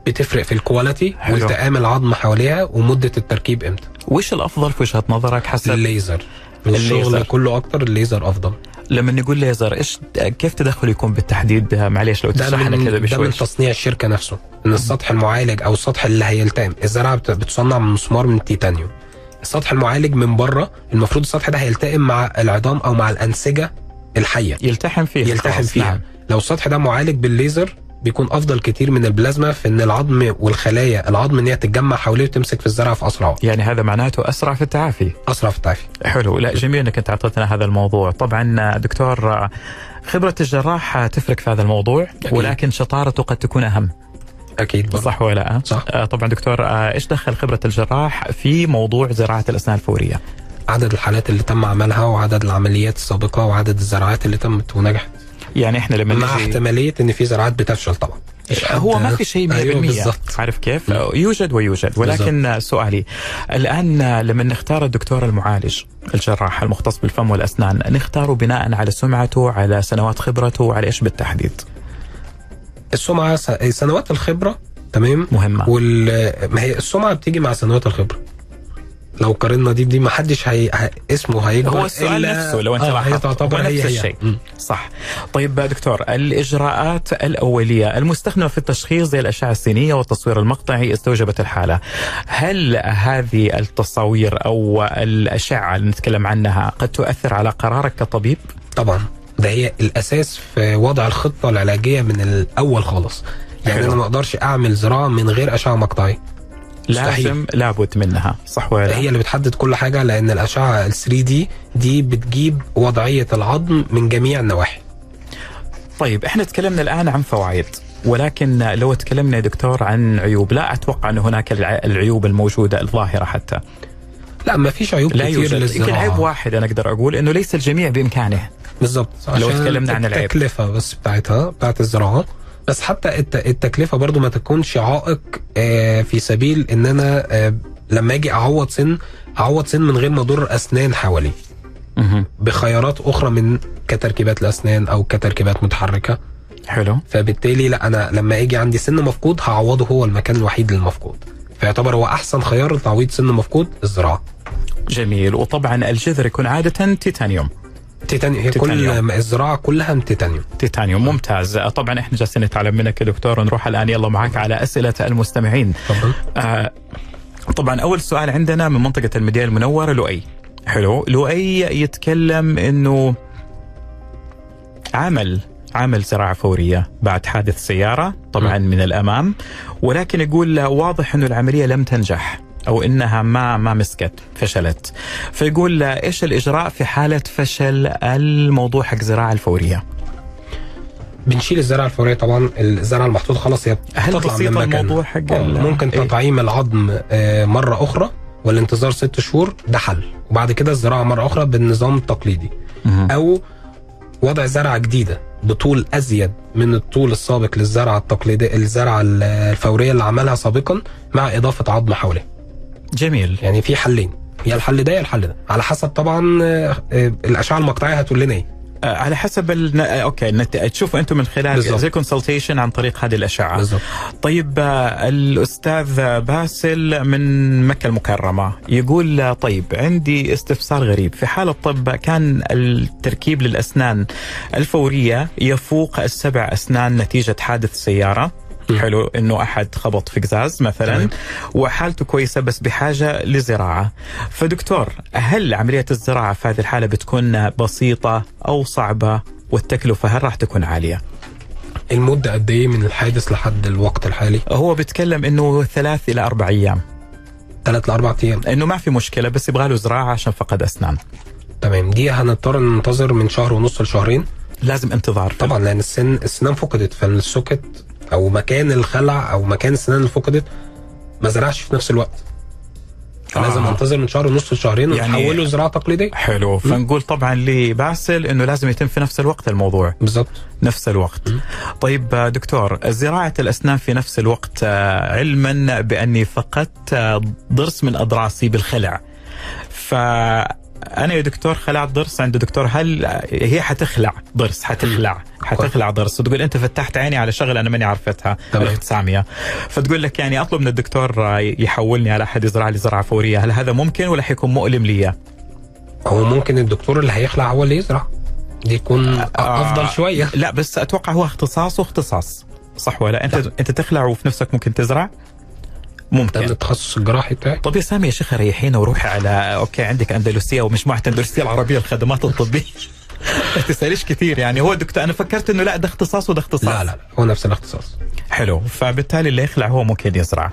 بتفرق في ال quality. والتئام العظم حواليها ومدة التركيب إمتى وش الأفضل في وجهة نظرك حسب الليزر. الشغل كله أكتر الليزر أفضل لما نقول ليزر إيش كيف تدخل يكون بالتحديد معليش لو تشرح لنا كذا ده من بشوي تصنيع الشركة نفسه إن السطح المعالج أو السطح اللي هيلتئم الزرعه بت- بتصنع من مسمار من التيتانيوم السطح المعالج من بره المفروض السطح ده هيلتئم مع العظام أو مع الأنسجة الحية. يلتحم فيه يلتحم فيها. نعم. لو السطح ده معالج بالليزر بيكون أفضل كتير من البلازما في إن العظم والخلايا العظم إن هي تتجمع حواليه وتمسك في الزرعه في أسرع وقت. يعني هذا معناته أسرع في التعافي. أسرع في التعافي. حلو. لا جميل إنك أنت أعطيتنا هذا الموضوع. طبعا دكتور خبرة الجراح تفرق في هذا الموضوع أكيد. ولكن شطارته قد تكون أهم. أكيد. برضه. صح ولا لا؟ صح. آه، طبعا دكتور آه، إيش دخل خبرة الجراح في موضوع زراعة الأسنان الفورية؟ عدد الحالات اللي تم عملها وعدد العمليات السابقة وعدد الزراعات اللي تمت ونجحت. يعني إحنا لما مع نجي احتمالية إن في زراعات بتفشل طبعا. هو ما في شيء 100% أيوة بالظبط عارف كيف؟ يوجد ويوجد. ولكن سؤالي الآن لما نختار الدكتور المعالج الجراح المختص بالفم والأسنان نختاره بناء على سمعته على سنوات خبرته على إيش بالتحديد؟ السمعة سنوات الخبرة تمام؟ مهمة. وال ما هي السمعة بتيجي مع سنوات الخبرة. لو قارنا دي بدي ما حدش هي... اسمه هيكبر هو السؤال إلا- نفسه لو أنت آه هي لاحظت تعتبر هي نفس هي الشيء. مم. صح. طيب دكتور الإجراءات الأولية. المستخدمة في التشخيص زي الأشعة السينية والتصوير المقطعي استوجبت الحالة. هل هذه التصاوير أو الأشعة اللي نتكلم عنها قد تؤثر على قرارك كطبيب؟ طبعا. ده هي الأساس في وضع الخطة العلاجية من الأول خالص. يعني حلو. أنا ما أقدرش أعمل زراعة من غير أشعة مقطعية. لازم لابد منها. صح ولا لا؟ هي اللي بتحدد كل حاجة لأن الأشعة ال 3 دي دي بتجيب وضعية العظم من جميع النواحي. طيب إحنا تكلمنا الآن عن فوائد ولكن لو تكلمنا يا دكتور عن عيوب لا أتوقع ان هناك الع- العيوب الموجودة الظاهرة حتى. لا ما فيش عيوب لا كتير يوجد. يمكن عيب واحد أنا أقدر أقول إنه ليس الجميع بإمكانه. بالظبط لو عشان اتكلمنا عن العيب. التكلفة بس بتاعتها بتاعت الزراعة. بس حتى الت- التكلفة برضو ما تكونش عائق آه، في سبيل إن أنا آه، لما أجي أعوض سن أعوض سن من غير ما أضر أسنان حواليه مهم. بخيارات أخرى من كتركيبات الأسنان أو كتركيبات متحركة. حلو. فبالتالي لا أنا لما أجي عندي سن مفقود هعوضه هو المكان الوحيد للمفقود. فيعتبر هو أحسن خيار لتعويض سن مفقود الزراعه جميل. وطبعا الجذر يكون عادة تيتانيوم. تيتانيوم. هي تيتانيوم. كل الزراعة كلها من تيتانيوم. تيتانيوم. ممتاز. طبعا إحنا جالسين نتعلم منك يا دكتور. نروح الآن. يلا معك على أسئلة المستمعين. تفضل. آه طبعا أول سؤال عندنا من منطقة المدينة المنورة لؤي. حلو. لؤي يتكلم إنه عمل عمل زراعة فورية بعد حادث سيارة طبعا من الأمام ولكن يقول واضح أنه العملية لم تنجح. أو إنها ما ما مسكت فشلت فيقول إيش الإجراء في حالة فشل الموضوع حق زراعة الفورية بنشيل الزرعه الفورية طبعا الزرعه المحطوطه خلاص هي هل بسيط. الموضوع حق آه، ممكن إيه؟ تطعيم العظم آه، مرة أخرى والانتظار ست شهور ده حل وبعد كده الزراعة مرة أخرى بالنظام التقليدي. أو وضع زرعة جديدة بطول أزيد من الطول السابق للزرعة التقليدية الزرعة الفورية اللي عملها سابقا مع إضافة عظم حواليه جميل. يعني في حلين. يا الحل ده يا الحل ده. على حسب طبعا آه، آه، الأشعة المقطعية هتقول لنا إيه. آه، على حسب ال... أوكي نت... تشوفوا أنتم من خلال. زي consultation عن طريق هذه الأشعة. بالظبط طيب الأستاذ باسل من مكة المكرمة يقول طيب عندي استفسار غريب. في حاله طب كان التركيب للأسنان الفورية يفوق السبع أسنان نتيجة حادث سيارة. حلو إنه أحد خبط في قزاز مثلا. وحالته كويسة بس بحاجة لزراعة. فدكتور هل عملية الزراعة في هذه الحالة بتكون بسيطة أو صعبة؟ والتكلفة هل راح تكون عالية؟ المدة قد إيه من الحادث لحد الوقت الحالي؟ هو بيتكلم إنه ثلاث إلى أربع أيام. ثلاث لاربع أيام. إنه ما في مشكلة بس يبغى له زراعة عشان فقد أسنان. تمام. دي هنضطر ننتظر من شهر ونص لشهرين؟ لازم انتظار. طبعا لأن السن السنان فقدت فالسوكت أو مكان الخلع أو مكان السنان اللي فقدت ما زرعش في نفس الوقت. فلازم آه. أنتظر من شهر ونص لشهرين يعني- ونحوله زراعة تقليدية. حلو. فنقول طبعا لباسل إنه لازم يتم في نفس الوقت الموضوع. بالظبط نفس الوقت. م. طيب دكتور زراعة الأسنان في نفس الوقت آه، علما بأني فقدت آه، ضرس من أضراسي بالخلع. فأنا يا دكتور خلعت ضرس عند دكتور هل هي حتخلع ضرس حتخلع حتخلع ضرس وتقول أنت فتحت عيني على شغلة أنا ماني عرفتها تمام. فتقول لك يعني أطلب من الدكتور آه، يحولني على أحد يزرع لي زراعة فورية هل هذا ممكن ولا حيكون مؤلم لي؟ هو ممكن الدكتور اللي هيخلع هو اللي يزرع دي يكون آه. أفضل شوية لا بس أتوقع هو اختصاص واختصاص صح ولا أنت لا. أنت تخلع وفي نفسك ممكن تزرع؟ ممكن. التخصص الجراحي بتاعي طب يا سامي يا شيخ ريحينا وروحي على أوكي عندك أندلسية ومجموعه أندلسية العربية للخدمات الطبيه ما تسأليش كثير يعني. هو دكتور أنا فكرت إنه لا ده اختصاص وده اختصاص. لا لا هو نفس الاختصاص. حلو. فبالتالي اللي يخلع هو ممكن يزرع.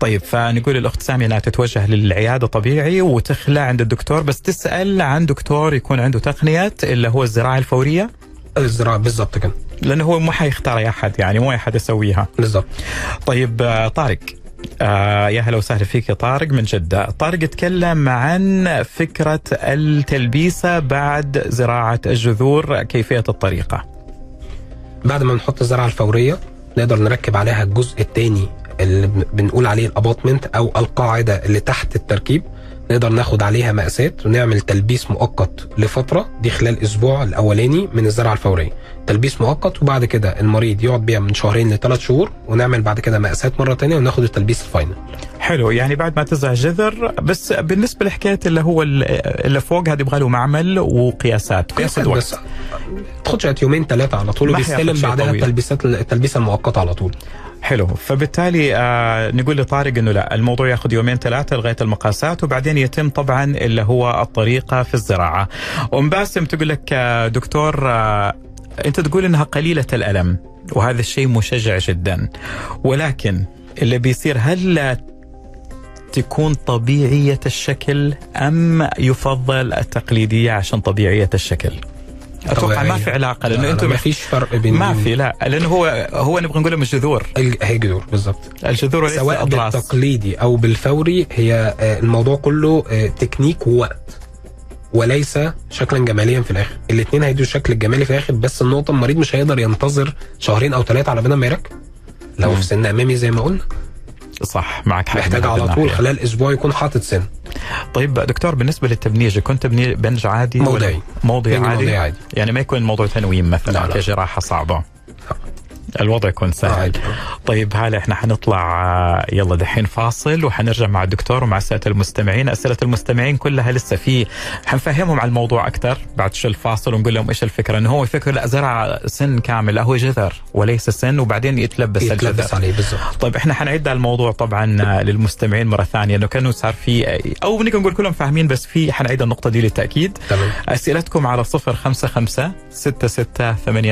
طيب فنقول الأخت ساميه إنها تتوجه للعيادة طبيعي وتخلع عند الدكتور بس تسأل عن دكتور يكون عنده تقنيه اللي هو الزراعة الفورية. الزراعة بالظبط كده. لأنه هو ما حيختار اي أحد يعني مو أي احد يسويها. بالظبط طيب آه، طارق. آه يا هلا وسهلا فيك يا طارق من جدة. طارق اتكلم عن فكرة التلبيسة بعد زراعة الجذور كيفية الطريقة. بعد ما نحط الزرعه الفورية نقدر نركب عليها الجزء الثاني اللي بن- بنقول عليه الاباطمنت أو القاعدة اللي تحت التركيب. نقدر ناخد عليها مقاسات ونعمل تلبيس مؤقت لفترة دي خلال أسبوع الأولاني من الزرعة الفورية تلبيس مؤقت وبعد كده المريض يقعد بيها من شهرين لثلاث شهور ونعمل بعد كده مقاسات مرة تانية وناخد التلبيس الفاينل حلو يعني بعد ما تزرع جذر بس بالنسبة لحكاية اللي هو ال- اللي فوق هذا يبغى له معمل وقياسات قياسات وقت. بس تاخدش يومين ثلاثة على طول وبيستلم بعدها. التلبيسات التلبيسة المؤقتة على طول حلو فبالتالي آه نقول لطارق إنه لا الموضوع ياخذ يومين ثلاثة لغاية المقاسات وبعدين يتم طبعا اللي هو الطريقة في الزراعة. أم باسم تقول لك آه دكتور آه أنت تقول إنها قليلة الألم وهذا الشيء مشجع جدا ولكن اللي بيصير هل تكون طبيعية الشكل أم يفضل التقليدية عشان طبيعية الشكل؟ أتوقع ما في علاقة. لأنه أنتم ما فيش فرق بين ما في لا. لأنه هو هو نبغى نقول من الجذور ال- هي جذور بالظبط الجذور سواء بالتقليدي أو بالفوري هي آه، الموضوع كله آه، تكنيك ووقت. وليس شكلا جماليا في الآخر. الاثنين هيدوا الشكل الجمالي في الآخر بس النقطة المريض مش هيقدر ينتظر شهرين أو ثلاثة على بال ما يركب. لو. في سن أمامي زي ما قلنا. صح معك حق محتاج على طول. خلال أسبوع يكون حاطط سن طيب دكتور بالنسبة للتبنيج يكون تبنيج بنج عادي موضعي. موضعي عادي عادي. يعني ما يكون موضوع تنويم مثلا لا، لا. كجراحة صعبة الوضع يكون سهل. طيب. طيب، هلا إحنا حنطلع آه، يلا دحين فاصل وحنرجع مع الدكتور ومع أسئلة المستمعين. أسئلة المستمعين كلها لسه في حنفهمهم على الموضوع أكثر بعد شو الفاصل ونقول لهم إيش الفكرة. إنه هو يفكر لا زرع سن كامل. لا هو جذر وليس سن وبعدين يتلبس يتلبس الجذر. عليه بالضبط. طيب إحنا حنعد على الموضوع طبعا آه، للمستمعين مرة ثانية. إنه كانوا صار في آه، أو بنقدر نقول كلهم فاهمين بس في حنعيد النقطة دي للتأكيد. تمام. أسئلتكم على 055 66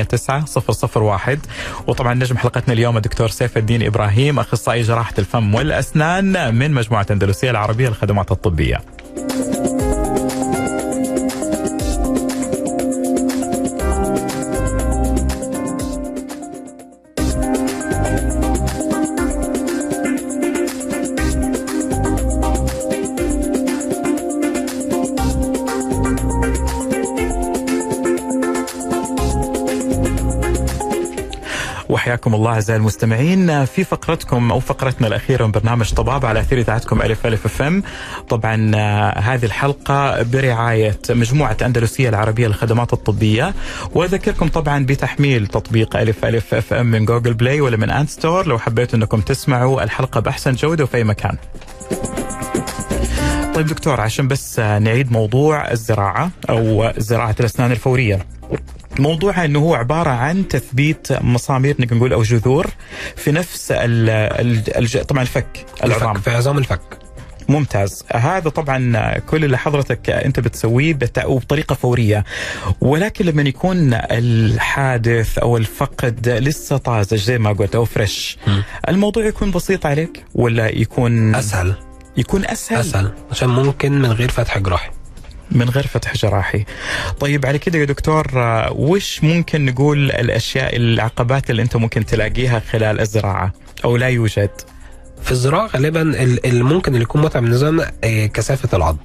89 001 وطبعا نجم حلقتنا اليوم الدكتور سيف الدين إبراهيم أخصائي جراحة الفم والأسنان من مجموعة أندلسية العربية للخدمات الطبية. وحياكم الله أعزائي المستمعين. في فقرتكم أو فقرتنا الأخيرة من برنامج طباب على أثير إذاعتكم ألف ألف FM طبعا آه، هذه الحلقة برعاية مجموعة أندلسية العربية للخدمات الطبية. وأذكركم طبعا بتحميل تطبيق ألف ألف FM من Google Play ولا من App Store. لو حبيتوا إنكم تسمعوا الحلقة بأحسن جودة وفي أي مكان. طيب دكتور عشان بس نعيد موضوع الزراعة أو زراعة الأسنان الفورية. موضوعها إنه هو عبارة عن تثبيت مسامير نقدر نقول أو جذور في نفس ال ال الج... طبعا الفك العظام. في عظام الفك. ممتاز. هذا طبعا كل اللي حضرتك أنت بتسويه بت... وبطريقة فورية. ولكن لما يكون الحادث أو الفقد لسه طازج زي ما قلت أو فريش. الموضوع يكون بسيط عليك ولا يكون أسهل. يكون أسهل؟ أسهل. عشان ممكن من غير فتح جراحي. من غير فتح جراحي. طيب على كده يا دكتور آه، وش ممكن نقول الأشياء العقبات اللي أنت ممكن تلاقيها خلال الزراعة أو لا يوجد؟ في الزراعة غالبا ال- اللي ممكن اللي يكون متعب بالنسبة لنا آه، كثافة العظم.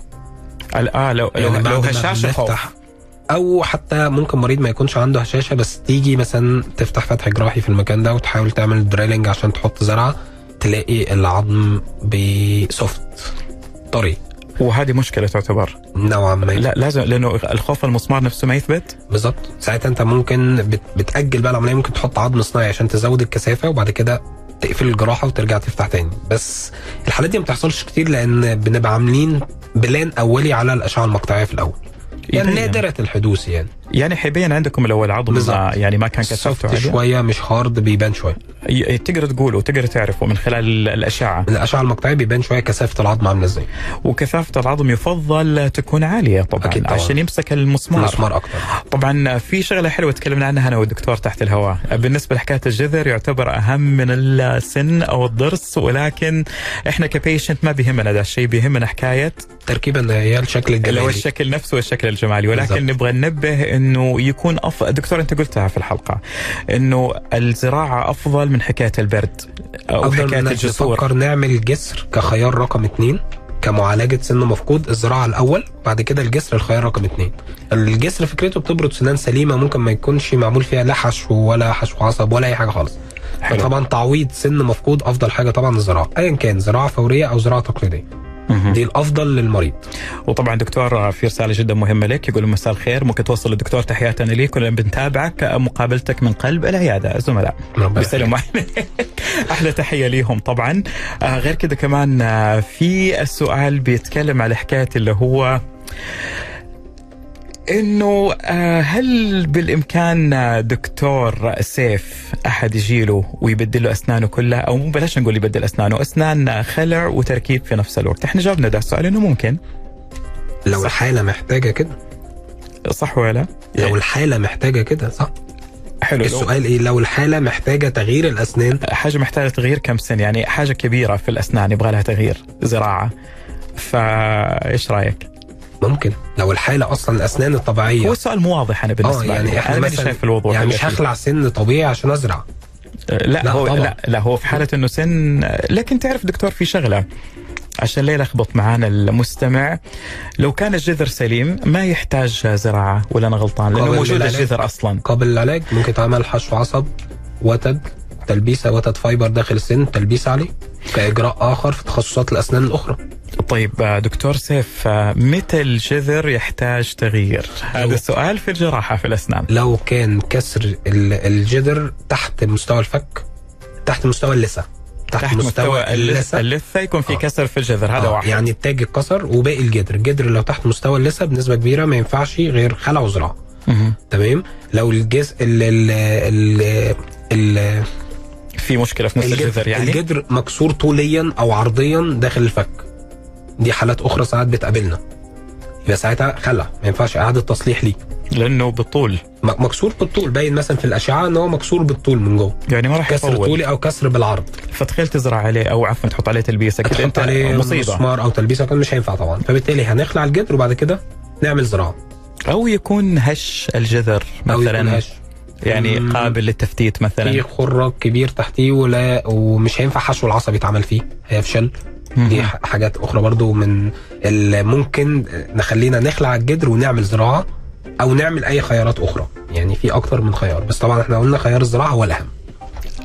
ال- آه لو لو, يعني لو ما هشاشة خوف. أو حتى ممكن مريض ما يكونش عنده هشاشة بس تيجي مثلا تفتح فتح جراحي في المكان ده وتحاول تعمل دريلنج عشان تحط زرعة تلاقي العظم بسوفت طري وهذه مشكلة تعتبر. نوعا ما. لا لازم لأنه الخوف المسمار نفسه ما يثبت. بالظبط ساعتها أنت ممكن بت- بتأجل بقى العملية. ممكن تحط عظم صناعي عشان تزود الكثافة وبعد كده تقفل الجراحة وترجع تفتح تاني. بس الحالات دي ما بتحصلش كتير لأن بنبقى عاملين plan أولي على الأشعة المقطعية في الأول. يعني يبين. نادرة الحدوث يعني. يعني حيبين عندكم لو العظم. آه، يعني ما كان كثافته عاليه شوية مش hard بيبان شوية تقدر تقوله وتقدر تعرفه من خلال الأشعة. الأشعة المقطعيه بيبان شوية كثافة العظم عاملة إزاي. وكثافة العظم يفضل تكون عالية طبعا, أكيد طبعاً. عشان يمسك المسمار. مسمار أكتر. طبعا في شغلة حلوة تكلمنا عنها أنا والدكتور تحت الهواء. بالنسبة لحكاية الجذر يعتبر أهم من السن أو الضرس ولكن إحنا كبيشنت ما بيهمنا ده الشيء بيهمنا حكاية تركيبا ان هي الشكل اللي هو الجمالي. الشكل نفسه والشكل الجمالي. ولكن بالضبط. نبغى ننبه إنه يكون أف... دكتور أنت قلتها في الحلقة إنه الزراعة أفضل من حكاية البرد أو أفضل حكاية الجسور تفكر نعمل جسر كخيار رقم اتنين كمعالجة سن مفقود الزراعة الأول بعد كده الجسر الخيار رقم اتنين الجسر فكرته بتبرد سنان سليمة ممكن ما يكونش معمول فيها لا حشو ولا حشو عصب ولا أي حاجة خالص. طبعا تعويض سن مفقود أفضل حاجة طبعا الزراعة أيا كان زراعة فورية أو زراعة تقليدية مهم. دي الأفضل للمريض. وطبعا دكتور في رساله جدا مهمه لك يقول مساء الخير. ممكن توصل للدكتور تحياتنا ليك كلنا بنتابعك مقابلتك من قلب العيادة؟ الزملاء بيسلموا أحلى تحية ليهم طبعا. آه غير كده كمان آه في السؤال بيتكلم على حكاية اللي هو إنه آه هل بالإمكان آه، دكتور سيف أحد يجيله ويبدل له أسنانه كلها؟ أو مو بلاش نقول يبدل أسنانه أسنان خلع وتركيب في نفس الوقت. إحنا جاوبنا ده السؤال إنه ممكن. لو صح. الحالة محتاجة كده. صح ولا لو الحالة محتاجة كده صح. حلو. لو السؤال إيه؟ لو الحالة محتاجة تغيير الأسنان. حاجة محتاجة تغيير كم سن يعني حاجة كبيرة في الأسنان يبغى لها تغيير زراعة. فايش رأيك؟ ممكن. لو الحالة أصلا الأسنان الطبيعية. هو السؤال مو واضح أنا بالنسبة آه لي. يعني إحنا أنا مثلا شايف الوضوح يعني مش. هخلع سن طبيعي عشان أزرع. لا, لا هو طبعا. لا لا هو في حالة إنه سن لكن تعرف دكتور في شغلة. عشان لا يلخبط معانا المستمع لو كان الجذر سليم ما يحتاج زراعة ولا أنا غلطان؟ لأنه موجود. الجذر أصلا. قابل للعلاج ممكن تعمل حشو عصب وتد تلبيسه وتد fiber داخل السن تلبيس عليه كإجراء آخر في تخصصات الأسنان الأخرى. طيب آه، دكتور سيف آه، متى الجذر يحتاج تغيير؟ هذا السؤال في الجراحة في الأسنان. لو كان كسر ال- الجدر تحت مستوى الفك تحت مستوى اللثة. تحت, تحت مستوى اللثة. اللثة. اللثة يكون في آه. كسر في الجذر هذا آه، واحد. يعني التاج اتكسر وباقي الجدر الجدر لو تحت مستوى اللثة بنسبة كبيرة ما ينفعش غير خلع وزراعة. تمام؟ لو الجزء ال ال ال ال في مشكلة في نص الجذر يعني؟ الجدر مكسور طوليا أو عرضيا داخل الفك. دي حالات أخرى ساعات بتقابلنا. يبقى ساعتها خلع ما ينفعش إعادة تصليح ليه. لأنه بالطول. مكسور بالطول باين مثلا في الأشعة إن هو مكسور بالطول من جوه. يعني ما راح كسر يطول طولي أو كسر بالعرض. فتخيل تزرع عليه أو عفوا تحط عليه تلبيسة كده تحط أنت عليه مصيبة. مسمار أو تلبيسة كان مش هينفع طبعا. فبالتالي هنخلع الجدر وبعد كده نعمل زراعة. أو يكون هش الجذر أو يكون مثلا. هش. يعني. قابل للتفتيت في مثلا خراج كبير تحتيه ولا ومش هينفع حشو العصب يتعمل فيه هيفشل. دي حاجات أخرى برضو من اللي ممكن نخلينا نخلع الجدر ونعمل زراعة أو نعمل أي خيارات أخرى. يعني في أكتر من خيار بس طبعا إحنا قلنا خيار الزراعة هو الأهم.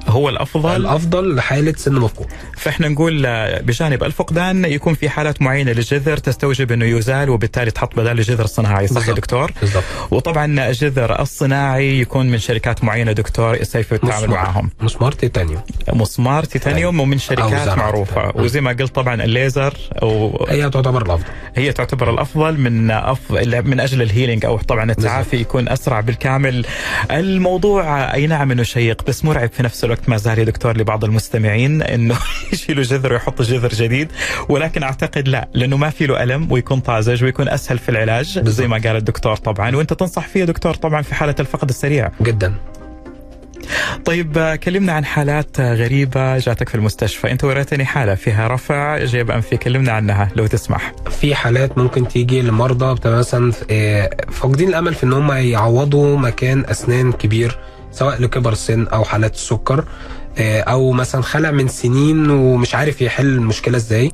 هو الأفضل. الأفضل لحالة سن مفقود. فإحنا نقول آه، بجانب الفقدان يكون في حالات معينة للجذر تستوجب أنه يزال وبالتالي تحط بدال الجذر الصناعي صح يا بالضبط. دكتور؟ بالظبط وطبعا الجذر الصناعي يكون من شركات معينة دكتور سيف التعامل معاهم مسمار تيتانيوم. مسمار تيتانيوم ومن شركات معروفة. وزي ما قلت طبعا الليزر أو هي تعتبر الأفضل. هي تعتبر الأفضل من أفضل من أجل ال healing أو طبعا التعافي يكون أسرع بالكامل. الموضوع أي نعم إنه شيق بس مرعب في نفس الوقت. ما زال يا دكتور لبعض المستمعين إنه يشيلوا جذر ويحط جذر جديد ولكن أعتقد لا لأنه ما في له ألم ويكون طازج ويكون أسهل في العلاج زي بالضبط. ما قال الدكتور طبعا وأنت تنصح فيه دكتور طبعا في حالة الفقد السريع. جدا. طيب كلمنا عن حالات غريبة جاتك في المستشفى أنت وريتني حالة فيها رفع جيب انفي كلمنا عنها لو تسمح. في حالات ممكن تيجي لمرضى مثلا آه، فاقدين الأمل في إن هم يعوضوا مكان أسنان كبير. سواء لكبر السن أو حالات السكر آه، أو مثلا خلع من سنين ومش عارف يحل المشكلة إزاي.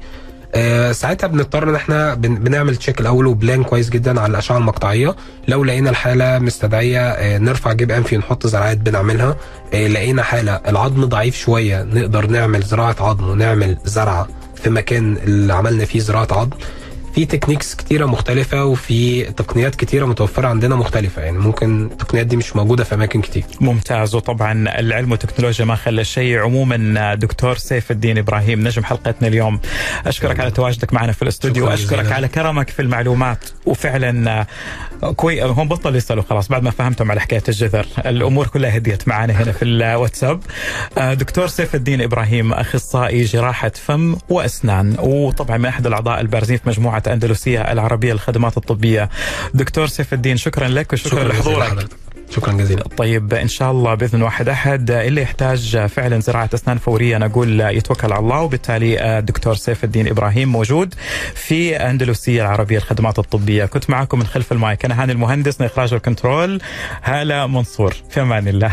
آه، ساعتها بنضطر إن إحنا بن- بنعمل تشيك الأول وبلان كويس جدا على الأشعة المقطعية. لو لقينا الحالة مستدعية آه، نرفع جيب أنفي نحط زراعات بنعملها. لقينا حالة العظم ضعيف شوية نقدر نعمل زراعة عظم ونعمل زرعة في مكان اللي عملنا فيه زراعة عظم. في techniques كتيرة مختلفة وفي تقنيات كتيرة متوفرة عندنا مختلفة. يعني ممكن التقنيات دي مش موجودة في أماكن كتير. ممتاز. وطبعا العلم والتكنولوجيا ما خلى شيء. عموما دكتور سيف الدين إبراهيم نجم حلقتنا اليوم. أشكرك على تواجدك معنا في الاستوديو. واشكرك. على كرمك في المعلومات. وفعلا كوي هم بطل يسألوا خلاص بعد ما فهمتم على حكاية الجذر. الأمور كلها هديت معنا هنا في الواتساب. آه، دكتور سيف الدين إبراهيم أخصائي جراحة فم وأسنان. وطبعا من أحد الأعضاء البارزين في مجموعة أندلسية العربية للخدمات الطبية. دكتور سيف الدين شكرا لك وشكرا لحضورك. شكرا جزيلا. طيب إن شاء الله بإذن واحد أحد اللي يحتاج فعلا زراعة أسنان فورية نقول يتوكل على الله. وبالتالي الدكتور سيف الدين إبراهيم موجود في أندلسية العربية الخدمات الطبية. كنت معكم من خلف المايك. أنا هاني المهندس من إخراج الكنترول هالة منصور. في أمان الله.